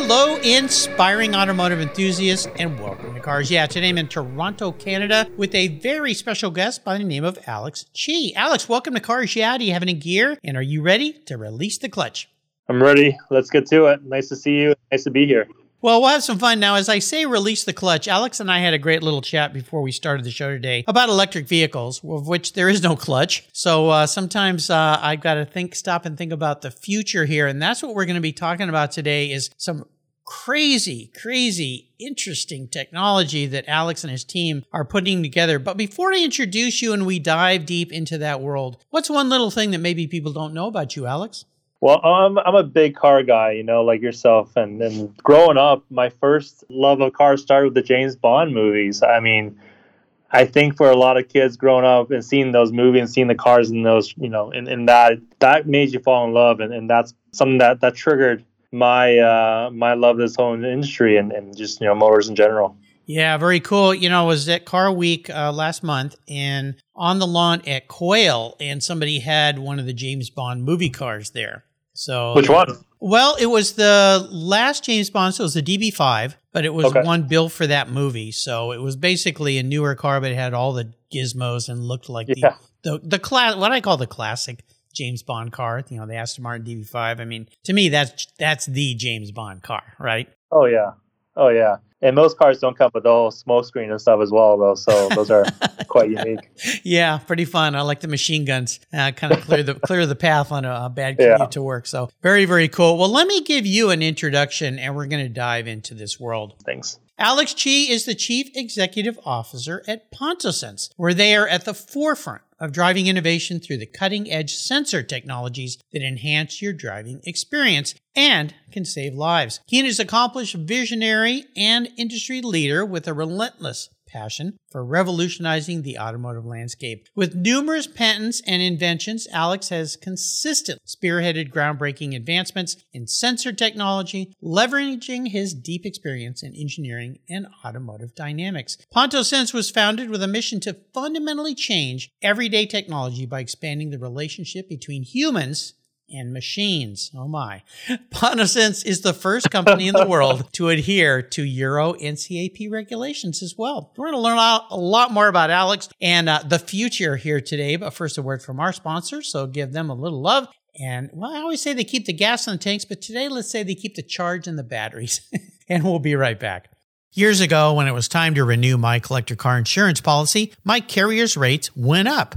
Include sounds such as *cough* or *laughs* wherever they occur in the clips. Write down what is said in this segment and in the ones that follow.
Hello, inspiring automotive enthusiasts, and welcome to Cars Yeah. Today I'm in Toronto, Canada, with a very special guest by the name of Alex Qi. Alex, welcome to Cars Yeah. Do you have any gear? And are you ready to release the clutch? I'm ready. Let's get to it. Nice to see you. Nice to be here. Well, we'll have some fun now. As I say, release the clutch. Alex and I had a great little chat before we started the show today about electric vehicles, of which there is no clutch. So uh, sometimes uh, I've got to think, stop, and think about the future here, and that's what we're going to be talking about today. Is some crazy, crazy, interesting technology that Alex and his team are putting together. But before I introduce you and we dive deep into that world, what's one little thing that maybe people don't know about you, Alex? Well, I'm I'm a big car guy, you know, like yourself. And and growing up, my first love of cars started with the James Bond movies. I mean, I think for a lot of kids growing up and seeing those movies and seeing the cars in those, you know, in, in that that made you fall in love, and, and that's something that that triggered my uh my love this whole industry and, and just you know motors in general. Yeah, very cool. You know, I was at Car Week uh, last month and on the lawn at Quail, and somebody had one of the James Bond movie cars there. So Which one? Well, it was the last James Bond, so it was the DB5, but it was Okay. one built for that movie. So it was basically a newer car, but it had all the gizmos and looked like Yeah. the the the class what I call the classic James Bond car. You know, the Aston Martin DB5. I mean, to me, that's that's the James Bond car, right? Oh yeah, oh yeah. And most cars don't come with all smoke screen and stuff as well, though. So those are *laughs* quite unique. Yeah, pretty fun. I like the machine guns. Uh, kind of clear the clear the path on a, a bad commute Yeah. to work. So very very cool. Well, let me give you an introduction, and we're going to dive into this world. Things. Alex Qi is the Chief Executive Officer at PontoSense, where they are at the forefront of driving innovation through the cutting edge sensor technologies that enhance your driving experience and can save lives. He is an accomplished visionary and industry leader with a relentless passion for revolutionizing the automotive landscape. With numerous patents and inventions, Alex has consistently spearheaded groundbreaking advancements in sensor technology, leveraging his deep experience in engineering and automotive dynamics. PontoSense was founded with a mission to fundamentally change everyday technology by expanding the relationship between humans and machines. Oh my. PontoSense is the first company in the *laughs* world to adhere to Euro NCAP regulations as well. We're going to learn a lot- more about Alex and uh, the future here today, but first a word from our sponsor. so give them a little love. And well, I always say they keep the gas in the tanks, but today let's say they keep the charge in the batteries. *laughs* and we'll be right back. Years ago, when it was time to renew my collector car insurance policy, my carrier's rates went up,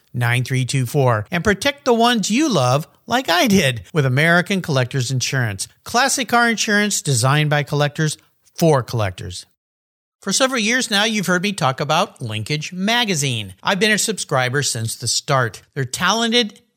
9324 and protect the ones you love like I did with American Collectors Insurance. Classic car insurance designed by collectors for collectors. For several years now, you've heard me talk about Linkage Magazine. I've been a subscriber since the start. They're talented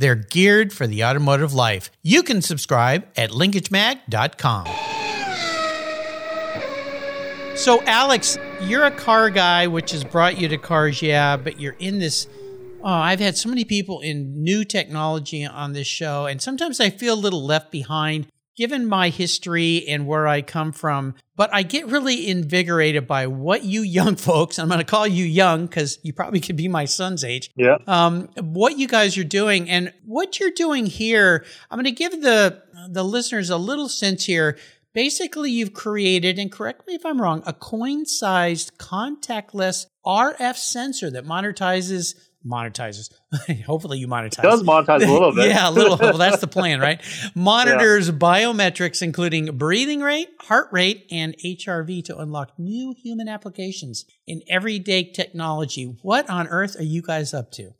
They're geared for the automotive life. You can subscribe at linkagemag.com. So, Alex, you're a car guy, which has brought you to cars, yeah, but you're in this. Oh, I've had so many people in new technology on this show, and sometimes I feel a little left behind given my history and where I come from, but I get really invigorated by what you young *laughs* folks, I'm going to call you young because you probably could be my son's age. Yeah. Um, what you guys are doing and what you're doing here. I'm going to give the the listeners a little sense here. Basically, you've created, and correct me if I'm wrong, a coin-sized contactless RF sensor that monetizes monetizes. *laughs* Hopefully, you monetize. It does monetize a little *laughs* bit. yeah, a little. Well, that's the *laughs* plan, right? Monitors yeah. biometrics, including breathing rate, heart rate, and HRV, to unlock new human applications in everyday technology. What on earth are you guys up to?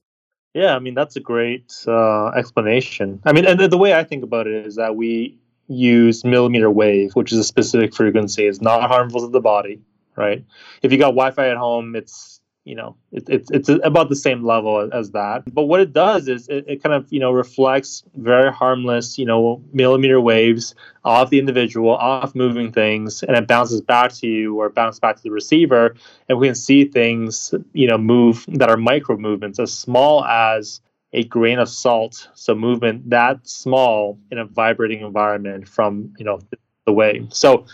Yeah, I mean that's a great uh, explanation. I mean, and the way I think about it is that we use millimeter wave, which is a specific frequency. It's not harmful to the body, right? If you got Wi-Fi at home, it's you know it, it's it's about the same level as that. But what it does is it, it kind of you know reflects very harmless you know millimeter waves off the individual off moving things and it bounces back to you or bounces back to the receiver. And we can see things you know move that are micro movements as small as a grain of salt. So movement that small in a vibrating environment from you know the wave. So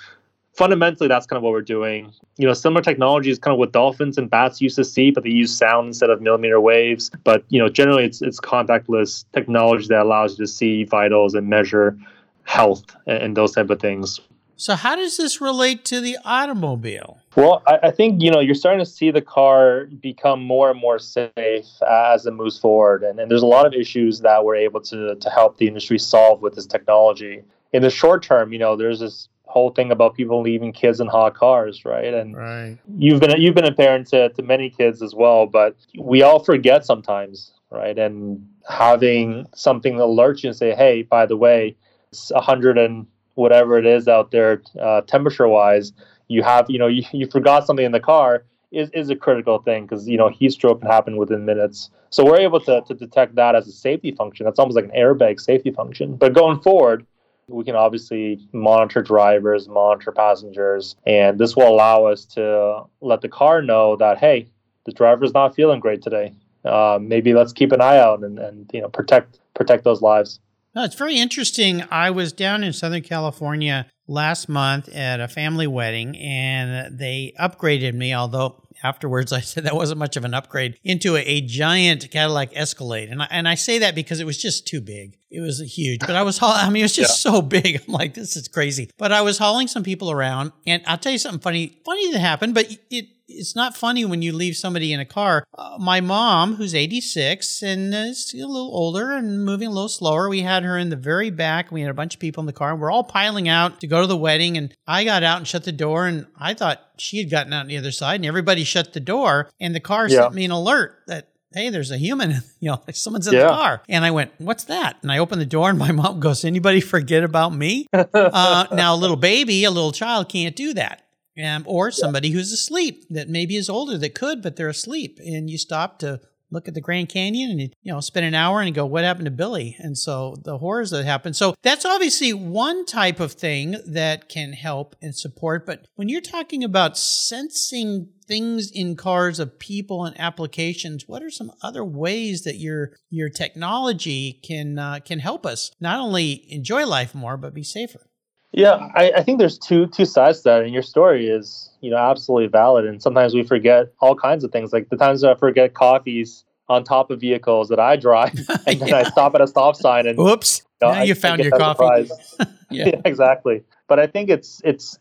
fundamentally that's kind of what we're doing. You know similar technology is kind of what dolphins and bats used to see but they use sound instead of millimeter waves. But you know generally it's it's contactless technology that allows you to see vitals and measure health and, and those type of things. So how does this relate to the automobile? Well I, I think you know you're starting to see the car become more and more safe as it moves forward. And, and there's a lot of issues that we're able to to help the industry solve with this technology. In the short term you know there's this whole thing about people leaving kids in hot cars, right? And right. you've been you've been a parent to, to many kids as well, but we all forget sometimes, right? And having something alert you and say, hey, by the way, it's a hundred and whatever it is out there, uh, temperature wise, you have you know you, you forgot something in the car is, is a critical thing because you know heat stroke can happen within minutes. So we're able to, to detect that as a safety function. That's almost like an airbag safety function. But going forward, we can obviously monitor drivers, monitor passengers, and this will allow us to let the car know that, hey, the driver's not feeling great today. Uh, maybe let's keep an eye out and, and you know protect protect those lives. No, it's very interesting. I was down in Southern California last month at a family wedding, and they upgraded me. Although afterwards *laughs* I said that wasn't much of an upgrade into a, a giant Cadillac Escalade, and I, and I say that because it was just too big. It was huge, but I was hauling. I mean, it was just yeah. so *laughs* big. I'm like, this is crazy. But I was hauling some people around, and I'll tell you something funny. Funny that happened, but it it's not funny when you leave somebody in a car. Uh, my mom, who's 86 and is a little older and moving a little slower, we had her in the very back. We had a bunch of people in the car. And we're all piling out to go to the wedding. And I got out and shut the door. And I thought she had gotten out on the other side. And everybody shut the door. And the car yeah. sent me an alert that hey, there's a human, you *laughs* know, someone's in yeah. the car. And I went, what's that? And I opened the door and my mom goes, anybody forget about me? *laughs* uh, now, a little baby, a little child can't do that um, or somebody who's asleep that maybe is older that could, but they're asleep, and you stop to look at the Grand Canyon and you, you know spend an hour and go, what happened to Billy? And so the horrors that happen. So that's obviously one type of thing that can help and support. But when you're talking about sensing things in cars of people and applications, what are some other ways that your your technology can uh, can help us not only enjoy life more but be safer? Yeah, I, I, think there's two two sides to that, and your story is you know absolutely valid. And sometimes we forget all kinds of things, like the times I forget coffees on top of vehicles that I drive, *laughs* and then yeah. I stop at a stop sign and whoops, you, know, now I, you found your coffee. *laughs* yeah. *laughs* yeah, exactly. But I think it's it's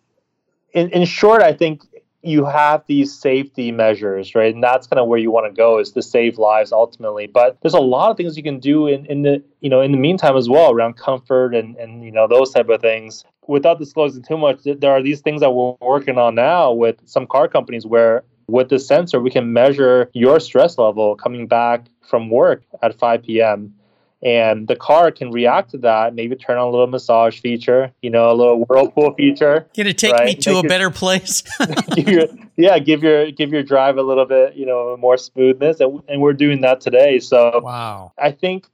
in, in short, I think you have these safety measures, right? And that's kind of where you want to go is to save lives ultimately. But there's a lot of things you can do in, in the you know in the meantime as well around comfort and and you know those type of things. Without disclosing too much, there are these things that we're working on now with some car companies where with the sensor we can measure your stress level coming back from work at 5 p.m and the car can react to that. Maybe turn on a little massage feature, you know, a little whirlpool feature. Can it take right? me to Make a it, better place? *laughs* give your, yeah, give your give your drive a little bit, you know, more smoothness, and, and we're doing that today. So wow, I think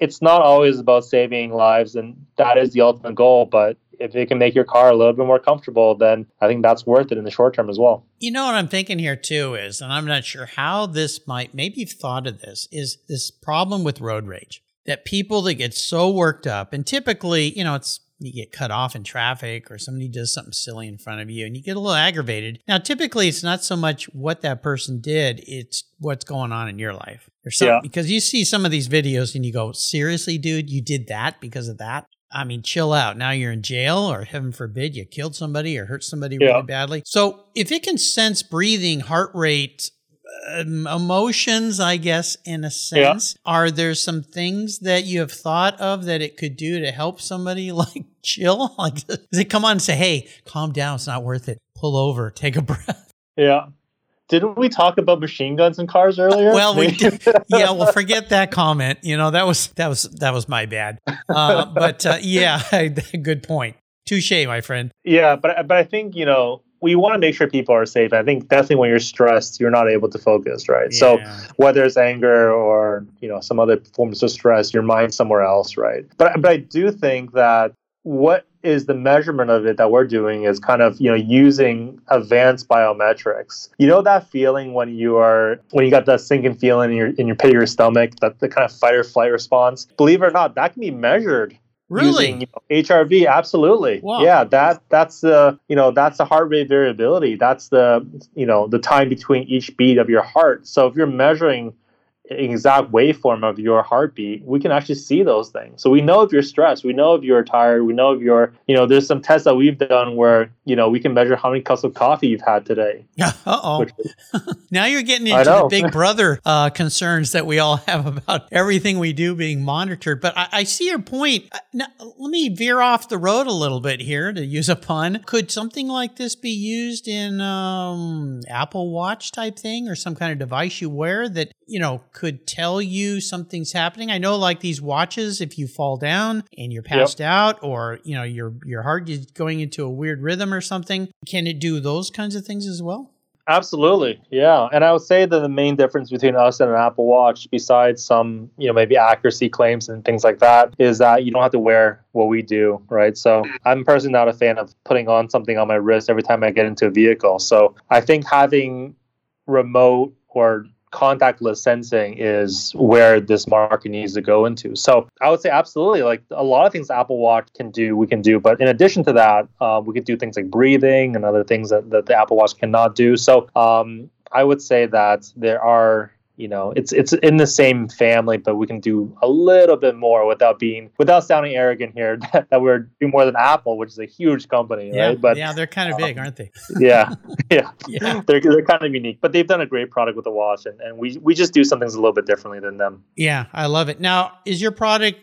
it's not always about saving lives, and that is the ultimate goal. But if it can make your car a little bit more comfortable, then I think that's worth it in the short term as well. You know what I'm thinking here too is, and I'm not sure how this might, maybe you've thought of this, is this problem with road rage that people that get so worked up, and typically, you know, it's you get cut off in traffic or somebody does something silly in front of you and you get a little aggravated. Now, typically, it's not so much what that person did, it's what's going on in your life or something. Yeah. Because you see some of these videos and you go, seriously, dude, you did that because of that? I mean, chill out. Now you're in jail, or heaven forbid, you killed somebody or hurt somebody yeah. really badly. So, if it can sense breathing, heart rate, emotions, I guess, in a sense, yeah. are there some things that you have thought of that it could do to help somebody *laughs* like chill? Like, does it come on and say, hey, calm down, it's not worth it, pull over, take a *laughs* breath? Yeah didn't we talk about machine guns and cars earlier? Well, we *laughs* did. yeah. Well, forget that comment. You know that was that was that was my bad. Uh, but uh, yeah, good point. Touche, my friend. Yeah, but but I think you know we want to make sure people are safe. I think definitely when you're stressed, you're not able to focus, right? Yeah. So whether it's anger or you know some other forms of stress, your mind's somewhere else, right? But but I do think that what is the measurement of it that we're doing is kind of you know using advanced biometrics you know that feeling when you are when you got that sinking feeling in your in your pit of your stomach that the kind of fight or flight response believe it or not that can be measured Really? Using, you know, HRV, absolutely. Wow. Yeah, that that's the you know that's the heart rate variability. That's the you know the time between each beat of your heart. So if you're measuring exact waveform of your heartbeat, we can actually see those things. So we know if you're stressed, we know if you're tired, we know if you're, you know, there's some tests that we've done where, you know, we can measure how many cups of coffee you've had today. *laughs* uh oh. *laughs* now you're getting into the big *laughs* brother uh, concerns that we all have about everything we do being monitored. But I, I see your point. Uh, now, let me veer off the road a little bit here to use a pun. Could something like this be used in um, Apple Watch type thing or some kind of device you wear that, you know, could tell you something's happening. I know like these watches, if you fall down and you're passed yep. out or, you know, your your heart is going into a weird rhythm or something, can it do those kinds of things as well? Absolutely. Yeah. And I would say that the main difference between us and an Apple Watch, besides some, you know, maybe accuracy claims and things like that, is that you don't have to wear what we do, right? So I'm personally not a fan of putting on something on my wrist every time I get into a vehicle. So I think having remote or contactless sensing is where this market needs to go into. So I would say absolutely, like a lot of things Apple Watch can do, we can do. But in addition to that, uh, we could do things like breathing and other things that, that the Apple Watch cannot do. So um, I would say that there are you know it's it's in the same family but we can do a little bit more without being without sounding arrogant here *laughs* that, that we're doing more than apple which is a huge company yeah, right? But yeah they're kind of um, big aren't they? *laughs* yeah yeah. *laughs* Yeah. They're, they're kind of unique but they've done a great product with the watch and, and we we just do some things a little bit differently than them. Yeah i love it. Now is your product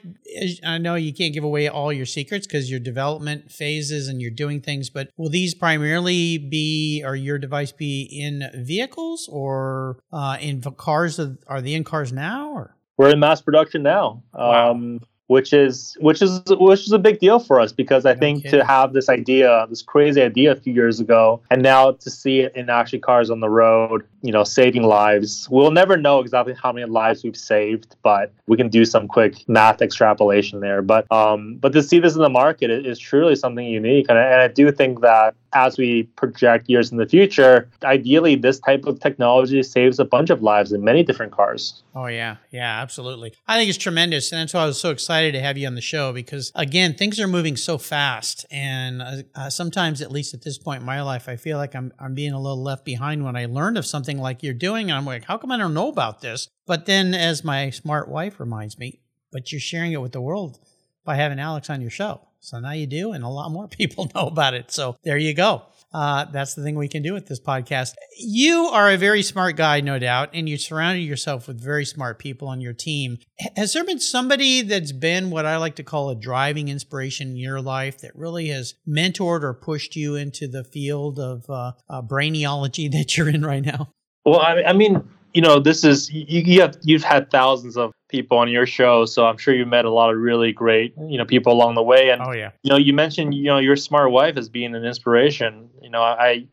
i know you can't give away all your secrets because your development phases and you're doing things but will these primarily be or your device be in vehicles or uh, in cars cars are the in cars now or we're in mass production now wow. um, which is which is which is a big deal for us because I no think kidding. to have this idea, this crazy idea a few years ago, and now to see it in actually cars on the road, you know, saving lives. We'll never know exactly how many lives we've saved, but we can do some quick math extrapolation there. But um, but to see this in the market is truly something unique, and I, and I do think that as we project years in the future, ideally this type of technology saves a bunch of lives in many different cars. Oh yeah, yeah, absolutely. I think it's tremendous, and that's why I was so excited to have you on the show because again, things are moving so fast, and uh, uh, sometimes, at least at this point in my life, I feel like I'm I'm being a little left behind when I learned of something like you're doing, and I'm like, how come I don't know about this? But then, as my smart wife reminds me, but you're sharing it with the world by having Alex on your show. So now you do, and a lot more *laughs* people know about it. So there you go. Uh, that's the thing we can do with this podcast. You are a very smart guy, no doubt, and you surrounded yourself with very smart people on your team. Has there been somebody that's been what I like to call a driving inspiration in your life that really has mentored or pushed you into the field of uh, uh, brainiology *laughs* that you're in right now? Well, I, I mean, you know, this is you, you have you've had thousands of people on your show, so I'm sure you met a lot of really great you know people along the way. And oh yeah, you know, you mentioned you know your smart wife as being an inspiration. You know, I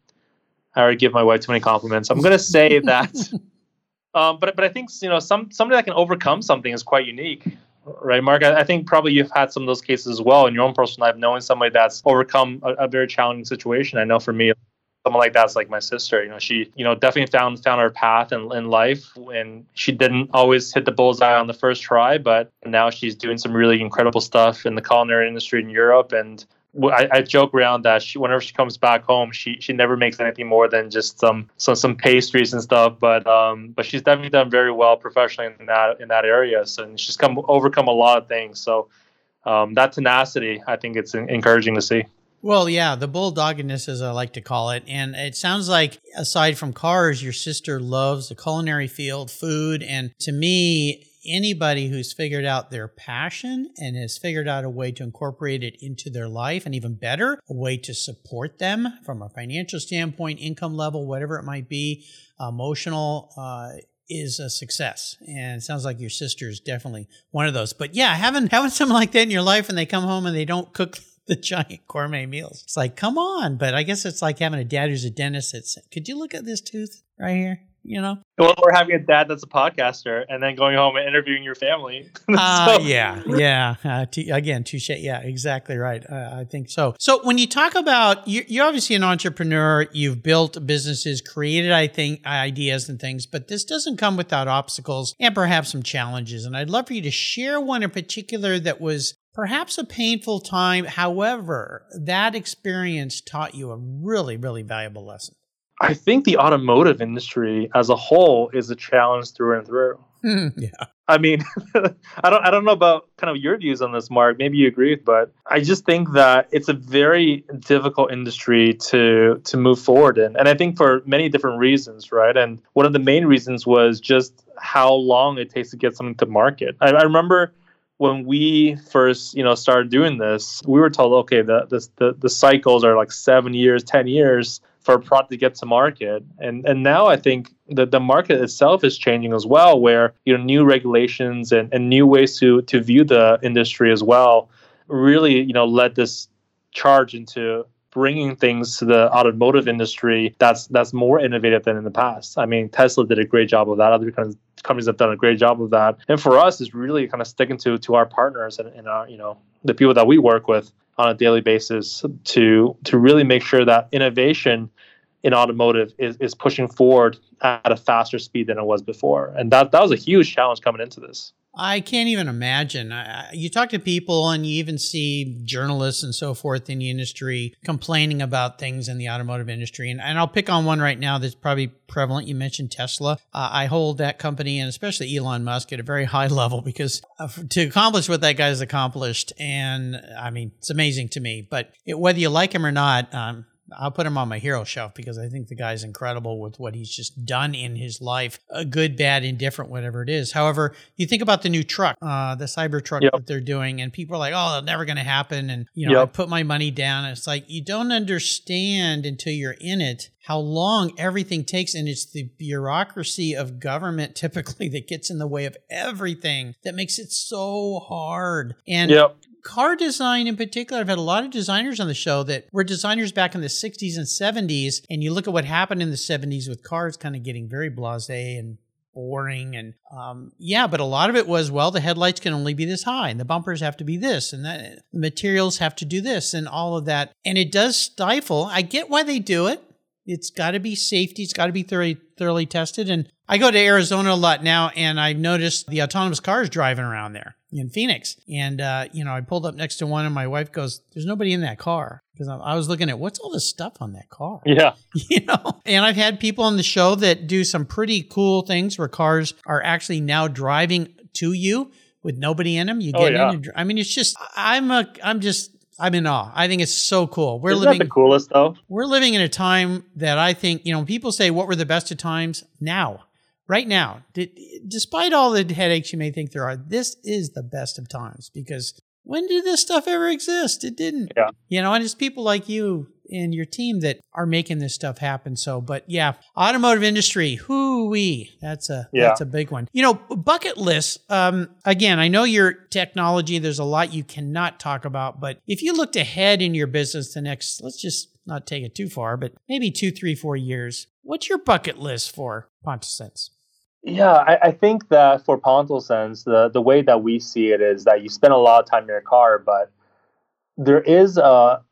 I already give my wife too many compliments. I'm gonna say *laughs* that. Um, but but I think you know some somebody that can overcome something is quite unique, right, Mark? I, I, think probably you've had some of those cases as well in your own personal life, knowing somebody that's overcome a, a very challenging situation. I know for me, someone like that's like my sister. You know, she you know definitely found found her path in, in life, and she didn't always hit the bullseye on the first try, but now she's doing some really incredible stuff in the culinary industry in Europe, and I, I, joke around that she, whenever she comes back home, she she never makes anything more than just some some some pastries and stuff. But um, but she's definitely done very well professionally in that in that area. So and she's come overcome a lot of things. So um, that tenacity, I think it's encouraging to see. Well, yeah, the bulldoggedness, as I like to call it. And it sounds like, aside from cars, your sister loves the culinary field, food. And to me, anybody who's figured out their passion and has figured out a way to incorporate it into their life, and even better, a way to support them from a financial standpoint, income level, whatever it might be, emotional, uh, is a success. And it sounds like your sister is definitely one of those. But yeah, having having *laughs* someone like that in your life and they come home and they don't cook *laughs* the giant gourmet meals. It's like, come on. But I guess it's like having a dad who's a dentist. It's, could you look at this tooth right here? you know? Well, we're having a dad that's a podcaster and then going home and interviewing your family. *laughs* uh, yeah, yeah. Uh, t- again, touche. Yeah, exactly right. Uh, I think so. So when you talk about, you're, you're obviously an entrepreneur. You've built businesses, created, I think, ideas and things, but this doesn't come without obstacles and perhaps some challenges. And I'd love for you to share one in particular that was perhaps a painful time. However, that experience taught you a really, really valuable lesson. I think the automotive industry as a whole is a challenge through and through. Hmm, *laughs* yeah. I mean, *laughs* I don't I don't know about kind of your views on this, Mark. Maybe you agree, but I just think that it's a very difficult industry to to move forward in, and I think for many different reasons, right? And one of the main reasons was just how long it takes to get something to market. I, I remember when we first you know started doing this, we were told, okay, the the the, cycles are like seven years, ten years for a product to get to market. And and now I think that the market itself is changing as well, where you know new regulations and, and new ways to to view the industry as well really you know led this charge into bringing things to the automotive industry that's that's more innovative than in the past. I mean, Tesla did a great job of that. Other kind of companies have done a great job of that. And for us, is really kind of sticking to to our partners and, and our you know the people that we work with on a daily basis to to really make sure that innovation in automotive is, is pushing forward at a faster speed than it was before. And that that was a huge challenge coming into this. I can't even imagine. You talk to people and you even see journalists and so forth in the industry complaining about things in the automotive industry. And, and I'll pick on one right now that's probably prevalent. You mentioned Tesla. Uh, I hold that company and especially Elon Musk at a very *laughs* high level because to accomplish what that guy's accomplished, and I mean, it's amazing to me. But it, whether you like him or not, um, I'll put him on my hero shelf because I think the guy's incredible with what he's just done in his life, a good, bad, indifferent, whatever it is. However, you think about the new truck, uh, the Cybertruck yep. that they're doing, and people are like, "Oh, that's never going to happen," and you know, yep. I put my money down. It's like you don't understand until you're in it how long everything takes, and it's the bureaucracy of government typically *laughs* that gets in the way of everything that makes it so hard. And yep car design in particular, I've had a lot of designers on the show that were designers back in the 60s and 70s. And you look at what happened in the 70s with cars kind of getting very blase and boring and um, yeah but a lot of it was well the headlights can only be this high and the bumpers have to be this and that the materials have to do this and all of that and it does stifle i get why they do it it's got to be safety it's got to be thoroughly thoroughly tested and i go to arizona a lot now and i noticed the autonomous cars driving around there in Phoenix. And, uh, you know, I pulled up next to one and my wife goes, There's nobody in that car. Because I was looking at what's all this stuff on that car? *laughs* Yeah. *laughs* You know, and I've had people on the show that do some pretty cool things where cars are actually now driving to you with nobody in them. You oh, get oh, yeah. in. And, I mean, it's just, I'm a, I'm just, I'm in awe. I think it's so cool. We're Isn't living the coolest though. We're living in a time that I think, you know, people say what were the best of times now right now, despite all the headaches you may think there are, this is the best of times because when did this stuff ever exist? It didn't. Yeah. You know, and it's people like you and your team that are making this stuff happen. So, but yeah, automotive industry, whoo wee, that's a Yeah. that's a big one. You know, bucket lists. Um, again, I know your technology. There's a lot you cannot talk about, but if you looked ahead in your business the next, let's just not take it too far, but maybe two, three, four years, what's your bucket list for Pontosense? Yeah, I, I think that for Pontosense, the, the way that we see it is that you spend a lot of time in your car, but there is a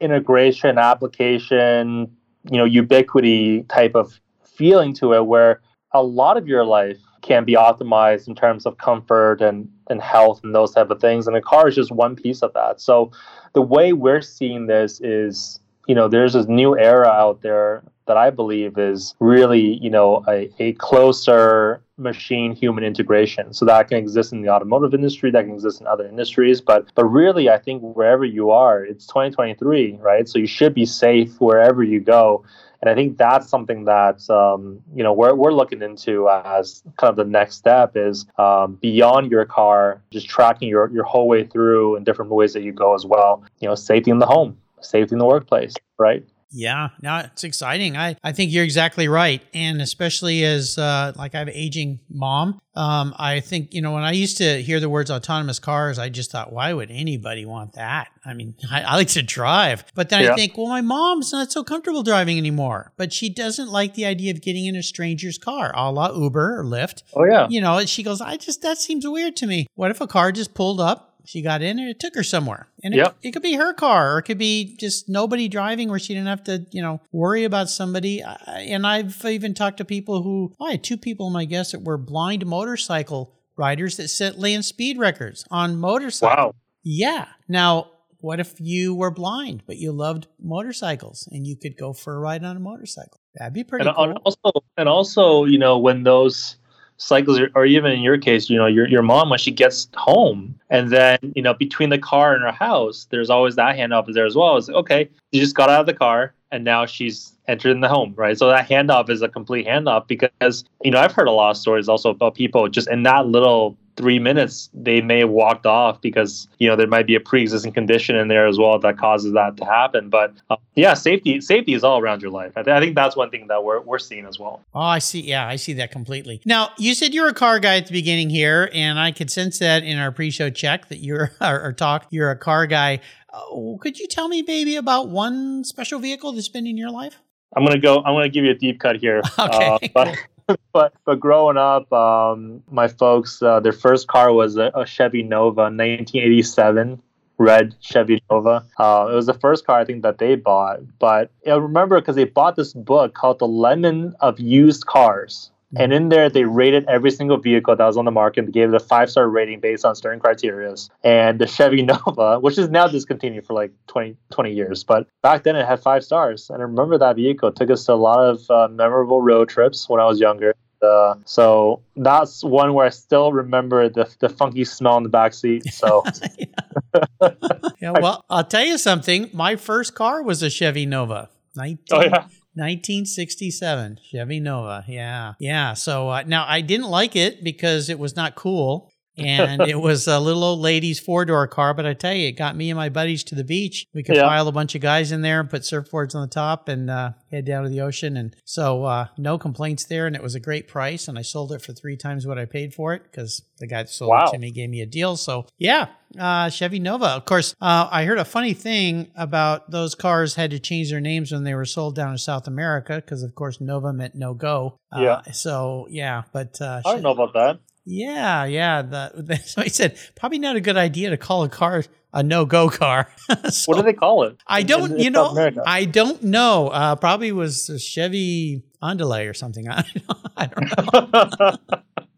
integration, application, you know, ubiquity type of feeling to it where a lot of your life can be optimized in terms of comfort and, and health and those type of things. And a car is just one piece of that. So the way we're seeing this is, you know, there's this new era out there that I believe is really, you know, a, a closer machine human integration. So that can exist in the automotive industry, that can exist in other industries. But but really I think wherever you are, it's 2023, right? So you should be safe wherever you go. And I think that's something that um, you know we're, we're looking into as kind of the next step is um, beyond your car, just tracking your, your whole way through in different ways that you go as well. You know, safety in the home, safety in the workplace, right? Yeah, no, it's exciting. I, I think you're exactly right. And especially as uh, like I have an aging mom, um, I think, you know, when I used to hear the words autonomous cars, I just thought, why would anybody want that? I mean, *laughs* I, I like to drive. But then I think, well, my mom's not so comfortable driving anymore. But she doesn't like the idea of getting in a stranger's car, a la Uber or Lyft. Oh yeah. You know, she goes, I just, that seems weird to me. What if a car just pulled up? She got in and it took her somewhere. And it, Yep. it could be her car or it could be just nobody driving where she didn't have to, you know, worry about somebody. And I've even talked to people who, I had two people in my guest that were blind motorcycle riders that set land speed records on motorcycles. Wow. Yeah. Now, what if you were blind, but you loved motorcycles and you could go for a ride on a motorcycle? That'd be pretty and, cool. and also and also you know when those cycles or even in your case you know your, your mom when she gets home and then you know between the car and her house there's always that handoff is there as well. It's like, okay she just got out of the car and now she's entered in the home right? So that handoff is a complete handoff because you know i've heard a lot of stories also about people just in that little three minutes they may have walked off because you know there might be a pre-existing condition in there as well that causes that to happen but uh, yeah safety safety is all around your life I, th- I think that's one thing that we're, we're seeing as well Oh, I see. Yeah, I see that completely. Now, you said you're a car guy at the beginning here, and I could sense that in our pre-show check that you're *laughs* or talk. You're a car guy. Oh, could you tell me maybe about one special vehicle that's been in your life? I'm gonna go. I'm gonna give you a deep cut here. *laughs* Okay, Uh, but, *laughs* but but growing up, um, my folks, uh, their first car was a, a Chevy Nova, 1987 red Chevy Nova. Uh, it was the first car I think that they bought. But I remember because they bought this book called The Lemon of Used Cars. And in there, they rated every single vehicle that was on the market. They gave it a five star rating based on certain criteria. And the Chevy *laughs* Nova, which is now discontinued for like 20, 20 years, but back then it had five stars. And I remember that vehicle It took us to a lot of uh, memorable road trips when I was younger. Uh, so that's one where I still remember the, the funky smell in the back seat. So *laughs* Yeah, well, I'll tell you something. My first car was a Chevy Nova. 19, Oh, yeah. 1967 Chevy Nova. Yeah. Yeah. So uh, now I didn't like it because it was not cool. And it *laughs* was a little old lady's four door car, but I tell you, it got me and my buddies to the beach. We could Yeah. pile a bunch of guys in there and put surfboards on the top and uh, head down to the ocean. And so, uh, no complaints there. And it was a great price. And I sold it for three times what I paid for it because the guy that sold Wow. it to me gave me a deal. So, yeah, uh, Chevy Nova. Of course, uh, I heard a funny thing about those cars had to change their names when they were sold down in South America because, of course, Nova meant no go. Uh, Yeah. So, yeah, but uh, I don't know about that. Yeah, yeah. The, *laughs* so he said probably not a good idea to call a car a no go car. *laughs* So What do they call it? I don't, in you know, America? I don't know. Uh, probably was a Chevy Andale or something. *laughs* I don't know. I don't know.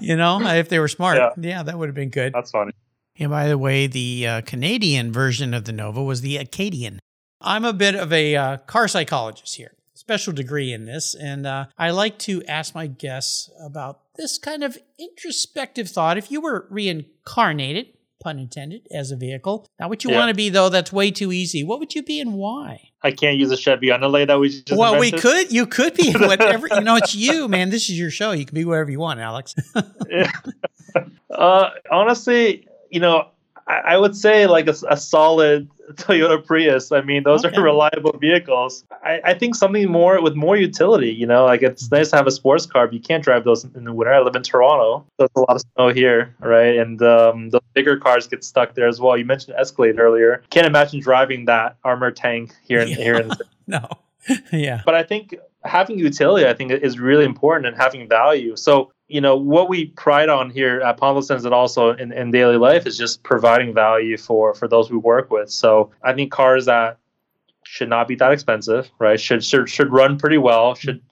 you know, if they were smart, Yeah. yeah, that would have been good. That's funny. And by the way, the uh, Canadian version of the Nova was the Acadian. I'm a bit of a uh, car psychologist here, special degree in this, and uh, I like to ask my guests about this kind of introspective thought. If you were reincarnated, pun intended, as a vehicle, not what you Yeah. want to be though, that's way too easy. What would you be and why? I can't use a Chevy Andale that we just well, we could, you could be *laughs* whatever. you know, it's you, man. This is your show. You can be whatever you want, Alex. *laughs* *laughs* uh, honestly, you know, I, would say like a, a, solid *laughs* Toyota Prius. I mean, those okay. are reliable vehicles. I, I, think something more with more utility. You know, like it's nice to have a sports car, but you can't drive those in the winter. I live in Toronto. There's a lot of snow here, right? And um, the bigger cars get stuck there as well. You mentioned Escalade earlier. Can't imagine driving that armor tank here in *laughs* yeah. here in. The- *laughs* no. yeah. But I think having utility, I think, is really important and having value. So, you know, what we pride on here at Pontosense and also in, in daily life is just providing value for for those we work with. So, I think cars that should not be that expensive, right? Should should should run pretty well. Should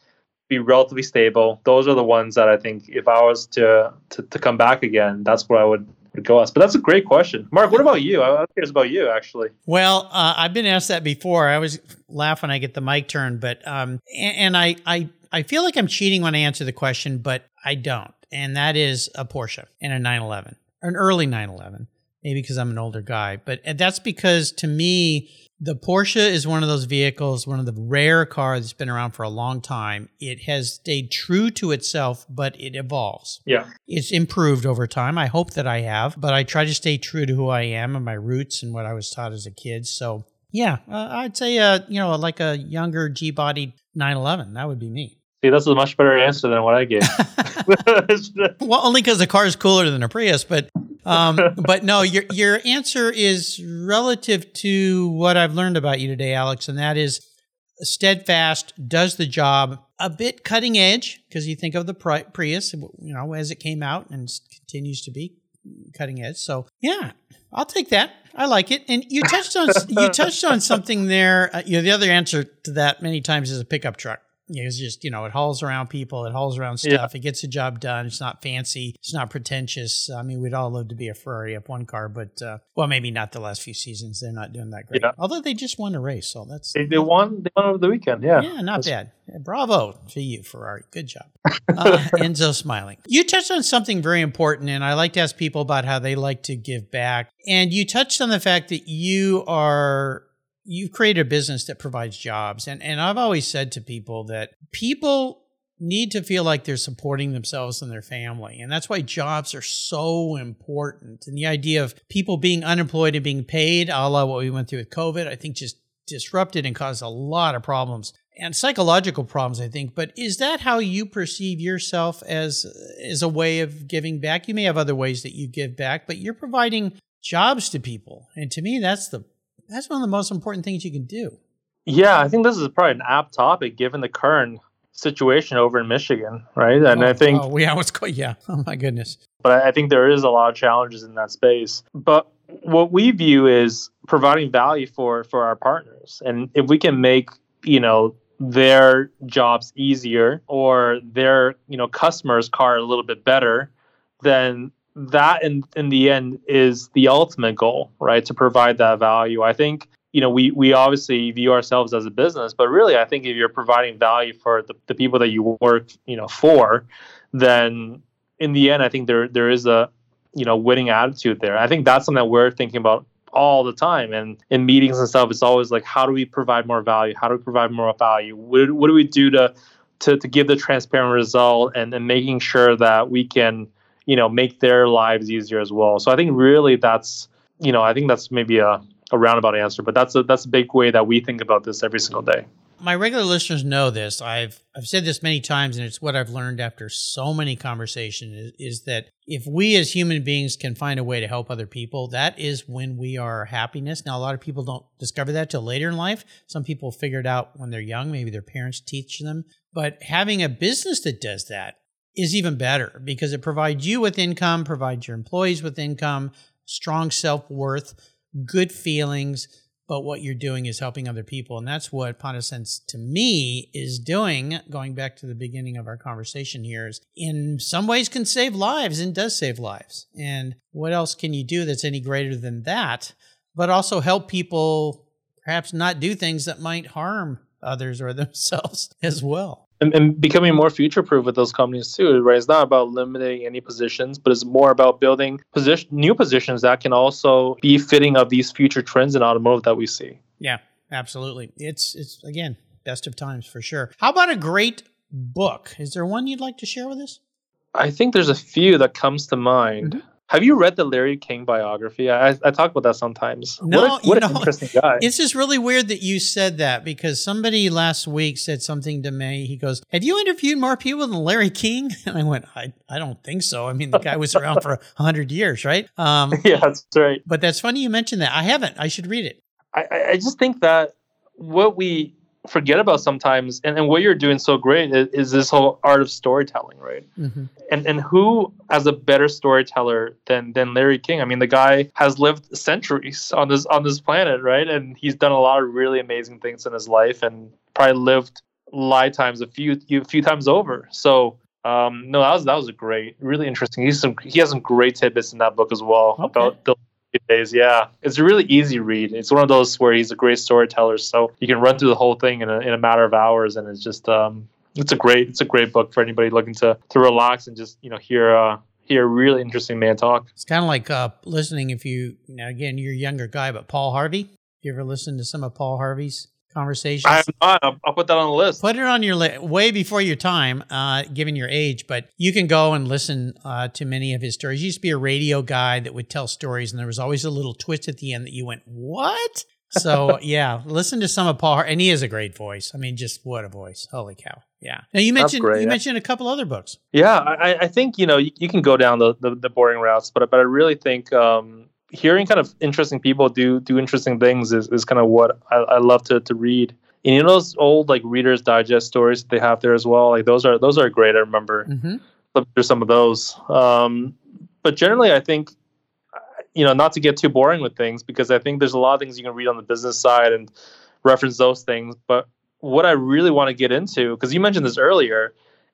be relatively stable. Those are the ones that I think if I was to to, to come back again, that's what I would go us. But that's a great question, Mark. What about you? I'm curious about you, actually. Well, uh, I've been asked that before. I always laugh when I get the mic turned, but um, and, and I I I feel like I'm cheating when I answer the question, but I don't, and that is a Porsche and a 911, an early 911. Maybe because I'm an older guy, but that's because to me the Porsche is one of those vehicles, one of the rare cars that's been around for a long time. It has stayed true to itself, but it evolves. Yeah. It's improved over time. I hope that I have, but I try to stay true to who I am and my roots and what I was taught as a kid. So, yeah, uh, I'd say, uh, you know, like a younger G bodied 911. That would be me. See, that's a much better answer than what I gave. *laughs* *laughs* well, only because the car is cooler than a Prius, but um, *laughs* but no, your your answer is relative to what I've learned about you today, Alex, and that is steadfast, does the job, a bit cutting edge because you think of the Prius, you know, as it came out and continues to be cutting edge. So yeah, I'll take that. I like it. And you touched on you *laughs* touched on something there. Uh, you know, the other answer to that many times is a pickup truck. Yeah, it's just, you know, it hauls around people, it hauls around stuff, yeah. it gets the job done. It's not fancy, it's not pretentious. I mean, we'd all love to be a Ferrari F1 car, but, uh, well, maybe not the last few seasons. They're not doing that great. Yeah. Although they just won a race, so that's. They, they won, they won over the weekend, yeah. Yeah, not that's, bad. Bravo to you, Ferrari. Good job. *laughs* Uh, Enzo smiling. You touched on something very important, and I like to ask people about how they like to give back. And you touched on the fact that you are you've created a business that provides jobs. And, and I've always said to people that people need to feel like they're supporting themselves and their family. And that's why jobs are so important. And the idea of people being unemployed and being paid, a la what we went through with COVID, I think just disrupted and caused a lot of problems and psychological problems, I think. But is that how you perceive yourself as, as a way of giving back? You may have other ways that you give back, but you're providing jobs to people. And to me, that's the that's one of the most important things you can do. Yeah, I think this is probably an apt topic given the current situation over in Michigan, right? And oh, I think oh, yeah, what's going yeah. *laughs* Oh my goodness. But I think there is a lot of challenges in that space. But what we view is providing value for for our partners. And if we can make, you know, their jobs easier or their, you know, customers' car a little bit better, then that in in the end is the ultimate goal, right? To provide that value. I think you know we we obviously view ourselves as a business, but really I think if you're providing value for the, the people that you work you know for, then in the end I think there there is a you know winning attitude there. I think that's something that we're thinking about all the time and in meetings and stuff it's always like how do we provide more value how do we provide more value what, what do we do to to, to give the transparent result and, and making sure that we can you know make their lives easier as well. So i think really that's you know i think that's maybe a, a roundabout answer but that's a that's a big way that we think about this every single day. My regular listeners know this. I've i've said this many times and it's what i've learned after so many conversations is, is that if we as human beings can find a way to help other people that is when we are happiness. Now a lot of people don't discover that till later in life. Some people figure it out when they're young. Maybe their parents teach them. But having a business that does that is even better because it provides you with income, provides your employees with income, strong self worth, good feelings. But what you're doing is helping other people. And that's what Pontosense to me is doing. Going back to the beginning of our conversation here is in some ways can save lives and does save lives. And what else can you do that's any greater than that? But also help people perhaps not do things that might harm others or *laughs* themselves as well and, and becoming more future proof with those companies too right? It's not about limiting any positions but it's more about building position new positions that can also be fitting of these future trends in automotive that we see. Yeah absolutely. It's it's again best of times for sure. How about a great book? Is there one you'd like to share with us? I think there's a few that comes to mind. Mm-hmm. Have you read the Larry King biography? I, I talk about that sometimes. No, what, a, what you an interesting guy. *laughs* It's just really weird that you said that because somebody last week said something to me. He goes, Have you interviewed more people than Larry King? *laughs* And I went, I, I don't think so. I mean, the guy was around for 100 years, right? Um, *laughs* yeah, that's right. but that's funny you mentioned that. I haven't. I should read it. I- I just think that what we forget about sometimes, and, and what you're doing so great is, is this whole art of storytelling, right? hmm And and who as a better storyteller than than Larry King? I mean, the guy has lived centuries on this on this planet, right? And he's done a lot of really amazing things in his life, and probably lived lifetimes a few a few times over. So. Um, no, that was that was a great, really interesting. He's some he has some great tidbits in that book as well Okay. about the days. Yeah, it's a really easy read. It's one of those where he's a great storyteller, so you can run through the whole thing in a, in a matter of hours, and it's just um, it's a great it's a great book for anybody looking to to relax and just you know hear uh hear a really interesting man talk. It's kind of like uh, listening if you, now again, you're a younger guy, but Paul Harvey. You ever listen to some of Paul Harvey's conversations? I'm not. I'll, I'll put that on the list. Put it on your list way before your time, uh, given your age, but you can go and listen uh, to many of his stories. He used to be a radio guy that would tell stories, and there was always a little twist at the end that you went, What? So, *laughs* yeah, listen to some of Paul, Har- and he has a great voice. I mean, just what a voice. Holy cow. Yeah. Now, you mentioned great, you yeah. mentioned a couple other books. Yeah, I, I think you know you, you can go down the, the, the boring routes, but but I really think um, hearing kind of interesting people do do interesting things is, is kind of what I, I love to, to read. And you know those old like Reader's Digest stories that they have there as well. Like those are those are great. I remember Mm-hmm. through some of those. Um, but generally, I think you know not to get too boring with things because I think there's a lot of things you can read on the business side and reference those things. But what I really want to get into because you mentioned this earlier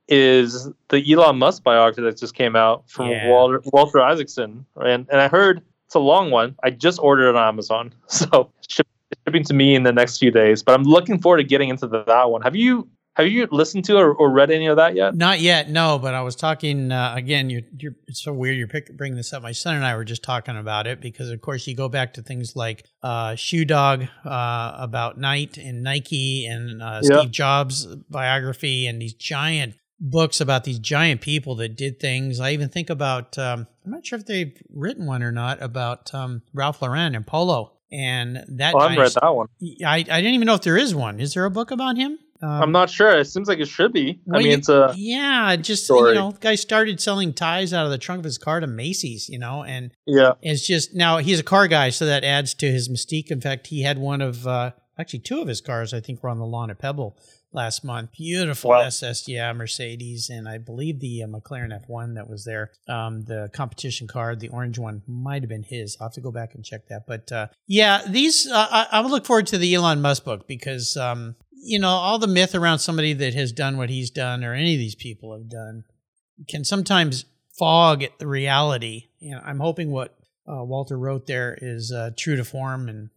is the Elon Musk biography that just came out from Yeah. Walter, Walter Isaacson, and and I heard it's a long one. I just ordered it on Amazon, *laughs* so shipping to me in the next few days. But I'm looking forward to getting into the, that one. Have you have you listened to or, or read any of that yet? Not yet, no. But I was talking uh, again. You're, you're, it's so weird. You're pick, bringing this up. My son and I were just talking about it because, of course, you go back to things like uh, Shoe Dog uh, about Knight and Nike and uh. Steve Jobs biography and these giant books about these giant people that did things. I even think about. Um, I'm not sure if they've written one or not about um, Ralph Lauren and Polo. And that Oh, I haven't read that one. I, I didn't even know if there is one. Is there a book about him? Um, I'm not sure. It seems like it should be. well, I mean, you- it's a yeah, just story. you know, the guy started selling ties out of the trunk of his car to Macy's, you know, and yeah. it's just now he's a car guy, so that adds to his mystique. In fact, he had one of uh, actually two of his cars, I think, were on the lawn at Pebble last month. Beautiful Wow. SS, yeah, Mercedes, and I believe the uh, McLaren F1 that was there, um, the competition car, the orange one, might have been his. I'll have to go back and check that. But uh, yeah, these uh, I, I would look forward to the Elon Musk book because um, you know all the myth around somebody that has done what he's done or any of these people have done can sometimes fog at the reality. You know, I'm hoping what uh, Walter wrote there is uh, true to form and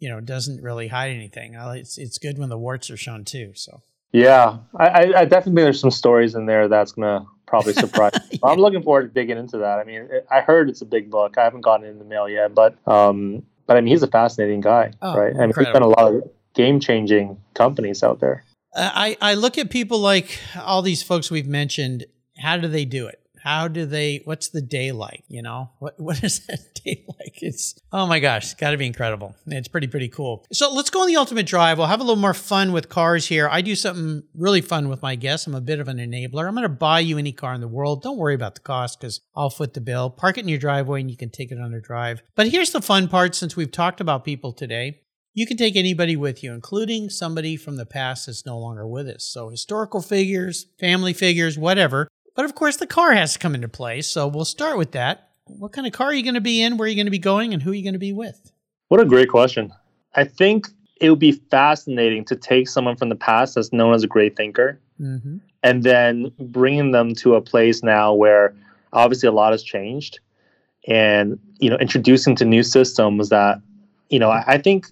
you know doesn't really hide anything. It's it's good when the warts are shown too. So Yeah. I, I, definitely there's some stories in there that's going to probably surprise *laughs* me. I'm looking forward to digging into that. I mean, it, I heard it's a big book. I haven't gotten it in the mail yet, but um, but I mean, he's a fascinating guy, Oh, right? I mean, he's done incredible. a lot of game changing companies out there. I I look at people like all these folks we've mentioned. How do they do it? How do they? What's the day like? You know, what what is *laughs* that day like? It's oh my gosh, it's got to be incredible. It's pretty pretty cool. So let's go on the ultimate drive. We'll have a little more fun with cars here. I do something really fun with my guests. I'm a bit of an enabler. I'm going to buy you any car in the world. Don't worry about the cost because I'll foot the bill. Park it in your driveway and you can take it under drive. But here's the fun part. Since we've talked about people today, you can take anybody with you, including somebody from the past that's no longer with us. So, historical figures, family figures, whatever. But of course, the car has to come into play. So, we'll start with that. What kind of car are you going to be in? Where are you going to be going? And who are you going to be with? What a great question. I think it would be fascinating to take someone from the past that's known as a great thinker Mm-hmm. and then bringing them to a place now where obviously a lot has changed and you know introducing to new systems that you know i, I think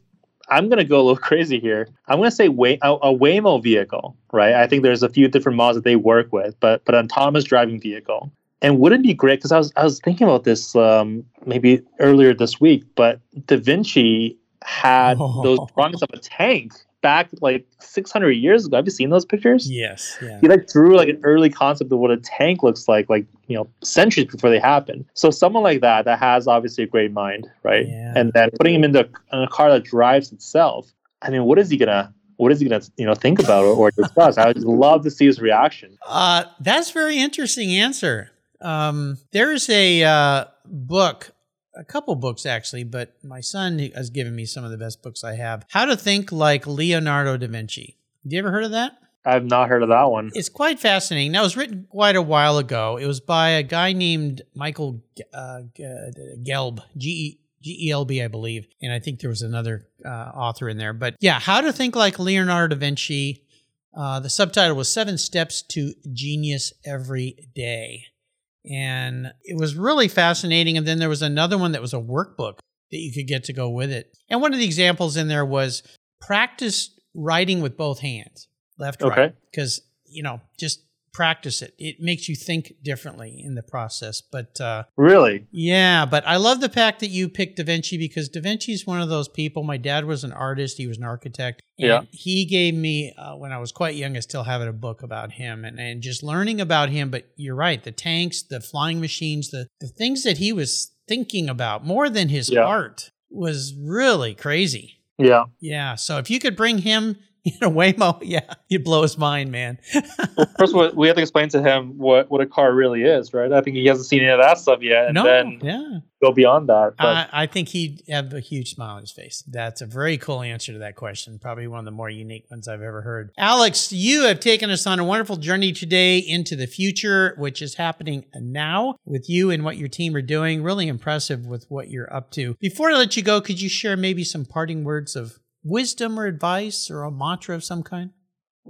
i'm going to go a little *laughs* crazy here. I'm going to say Way, a, a waymo vehicle right? I think there's a few different models that they work with but but an autonomous driving vehicle. And would it be great because I was, I was thinking about this um, maybe earlier this week but da vinci had Oh. *laughs* those drawings of a tank back like 600 years ago. Have you seen those pictures? Yes. Yeah. He like drew like an early concept of what a tank looks like, like you know, centuries before they happen. So someone like that that has obviously a great mind, right? Yeah. And then putting him into a, a car that drives itself. I mean, what is he gonna? What is he gonna, you know, think about or, or discuss? I would love to see his reaction. Uh, that's very interesting answer. Um, there's a uh, book, a couple books actually, but my son has given me some of the best books I have. How to Think Like Leonardo da Vinci. Have you ever heard of that? I've not heard of that one. It's quite fascinating. That was written quite a while ago. It was by a guy named Michael uh, Gelb, G E L B, I believe. And I think there was another uh, author in there. But yeah, How to Think Like Leonardo da Vinci. Uh, the subtitle was Seven Steps to Genius Every Day. And it was really fascinating. And then there was another one that was a workbook that you could get to go with it. And one of the examples in there was practice writing with both hands, left, Okay. right. Because, you know, just practice it. It makes you think differently in the process. But uh, Really? yeah, but I love the fact that you picked Da Vinci because Da Vinci is one of those people. My dad was an artist, he was an architect. And Yeah. he gave me, uh, when I was quite young, I still have it, a book about him and, and just learning about him. But you're right, the tanks, the flying machines, the, the things that he was thinking about more than his Yeah. art was really crazy. Yeah. Yeah. So if you could bring him *laughs* in a Waymo, yeah, you'd blow his mind, man. First, we- we have to explain to him what, what a car really is, right? I think he hasn't seen any of that stuff yet, and no, then yeah. go beyond that. I, I think he'd have a huge smile on his face. That's a very cool answer to that question. Probably one of the more unique ones I've ever heard. Alex, you have taken us on a wonderful journey today into the future, which is happening now with you and what your team are doing. Really impressive with what you're up to. Before I let you go, could you share maybe some parting words of wisdom or advice or a mantra of some kind?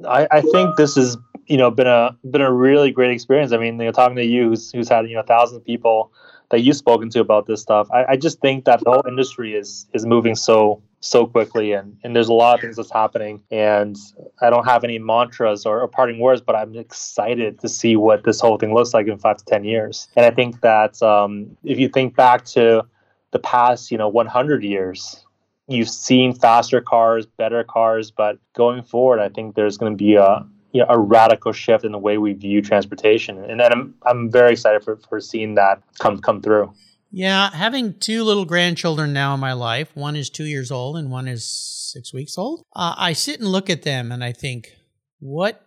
I, I think this has you know been a been a really great experience. I mean, you know, talking to you, who's who's had you know thousands of people that you've spoken to about this stuff. I, I just think that the whole industry is is moving so so quickly, and and there's a lot of things that's happening. And I don't have any mantras or, or parting words, but I'm excited to see what this whole thing looks like in five to ten years. And I think that um, if you think back to the past, you know, 100 years, you've seen faster cars, better cars, but going forward, I think there's going to be a you know, a radical shift in the way we view transportation, and then I'm I'm very excited for, for seeing that come come through. Yeah, having two little grandchildren now in my life, one is two years old and one is six weeks old, uh, I sit and look at them and I think, what?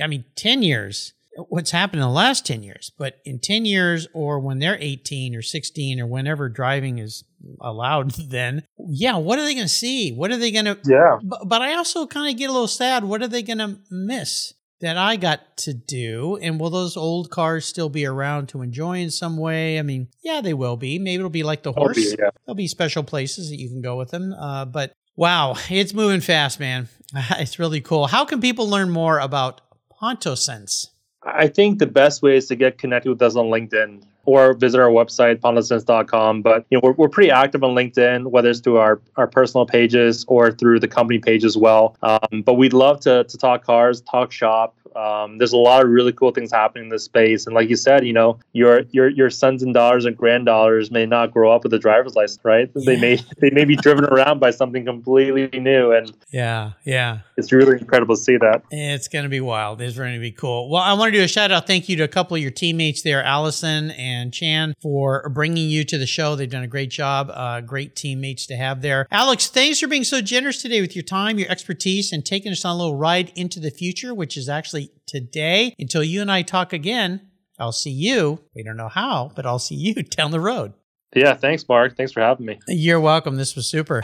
I mean, 10 years, what's happened in the last 10 years, but in 10 years or when they're 18 or 16 or whenever driving is allowed, *laughs* then, yeah, what are they going to see? What are they going to, Yeah, but, but I also kind of get a little sad. What are they going to miss that I got to do? And will those old cars still be around to enjoy in some way? I mean, yeah, they will be. Maybe it'll be like the horse. yeah. There'll be special places that you can go with them. Uh, but wow, *laughs* it's moving fast, man. *laughs* it's really cool. How can people learn more about Pontosense? I think the best way is to get connected with us on LinkedIn or visit our website, pontosense.com. But you know, we're, we're pretty active on LinkedIn, whether it's through our, our personal pages or through the company page as well. Um, but we'd love to, to talk cars, talk shop. Um, there's a lot of really cool things happening in this space. And like you said, you know, your your your sons and daughters and granddaughters may not grow up with a driver's license, right? They may *laughs* they may be driven around by something completely new. And Yeah, yeah. it's really incredible to see that. It's going to be wild. It's going to be cool. Well, I want to do a shout out thank you to a couple of your teammates there, Allison and Chan, for bringing you to the show. They've done a great job. Uh, great teammates to have there. Alex, thanks for being so generous today with your time, your expertise, and taking us on a little ride into the future, which is actually today. Until you and I talk again, I'll see you. We don't know how, but I'll see you *laughs* down the road. Yeah, thanks, Mark. Thanks for having me. You're welcome. This was super.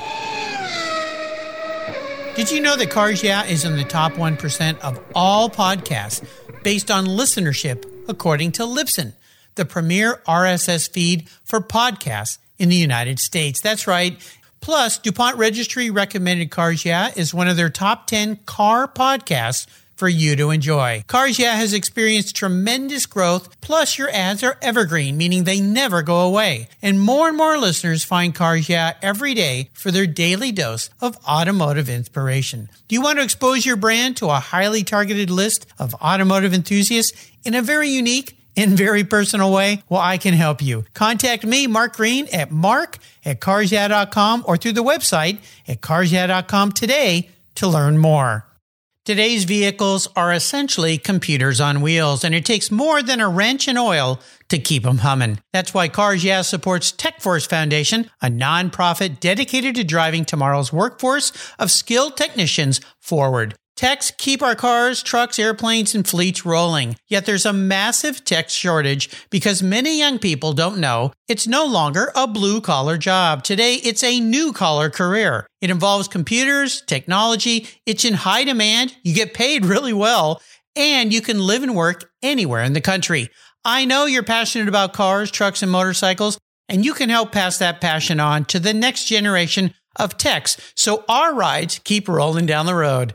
Did you know that Cars Yeah is in the top 1% of all podcasts based on listenership, according to Libsyn, the premier RSS feed for podcasts in the United States? That's right. Plus, DuPont Registry recommended Cars Yeah is one of their top 10 car podcasts for you to enjoy. Cars Yeah has experienced tremendous growth, plus your ads are evergreen, meaning they never go away. And more and more listeners find Cars Yeah every day for their daily dose of automotive inspiration. Do you want to expose your brand to a highly targeted list of automotive enthusiasts in a very unique in very personal way? Well, I can help you. Contact me, Mark Green, at mark at carsyeah.com or through the website at carsyeah.com today to learn more. Today's vehicles are essentially computers on wheels, and it takes more than a wrench and oil to keep them humming. That's why Cars Yeah supports TechForce Foundation, a nonprofit dedicated to driving tomorrow's workforce of skilled technicians forward. Techs keep our cars, trucks, airplanes, and fleets rolling. Yet there's a massive tech shortage because many young people don't know it's no longer a blue collar job. Today, it's a new collar career. It involves computers, technology, it's in high demand, you get paid really well, and you can live and work anywhere in the country. I know you're passionate about cars, trucks, and motorcycles, and you can help pass that passion on to the next generation of techs so our rides keep rolling down the road.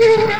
Yeah. *laughs*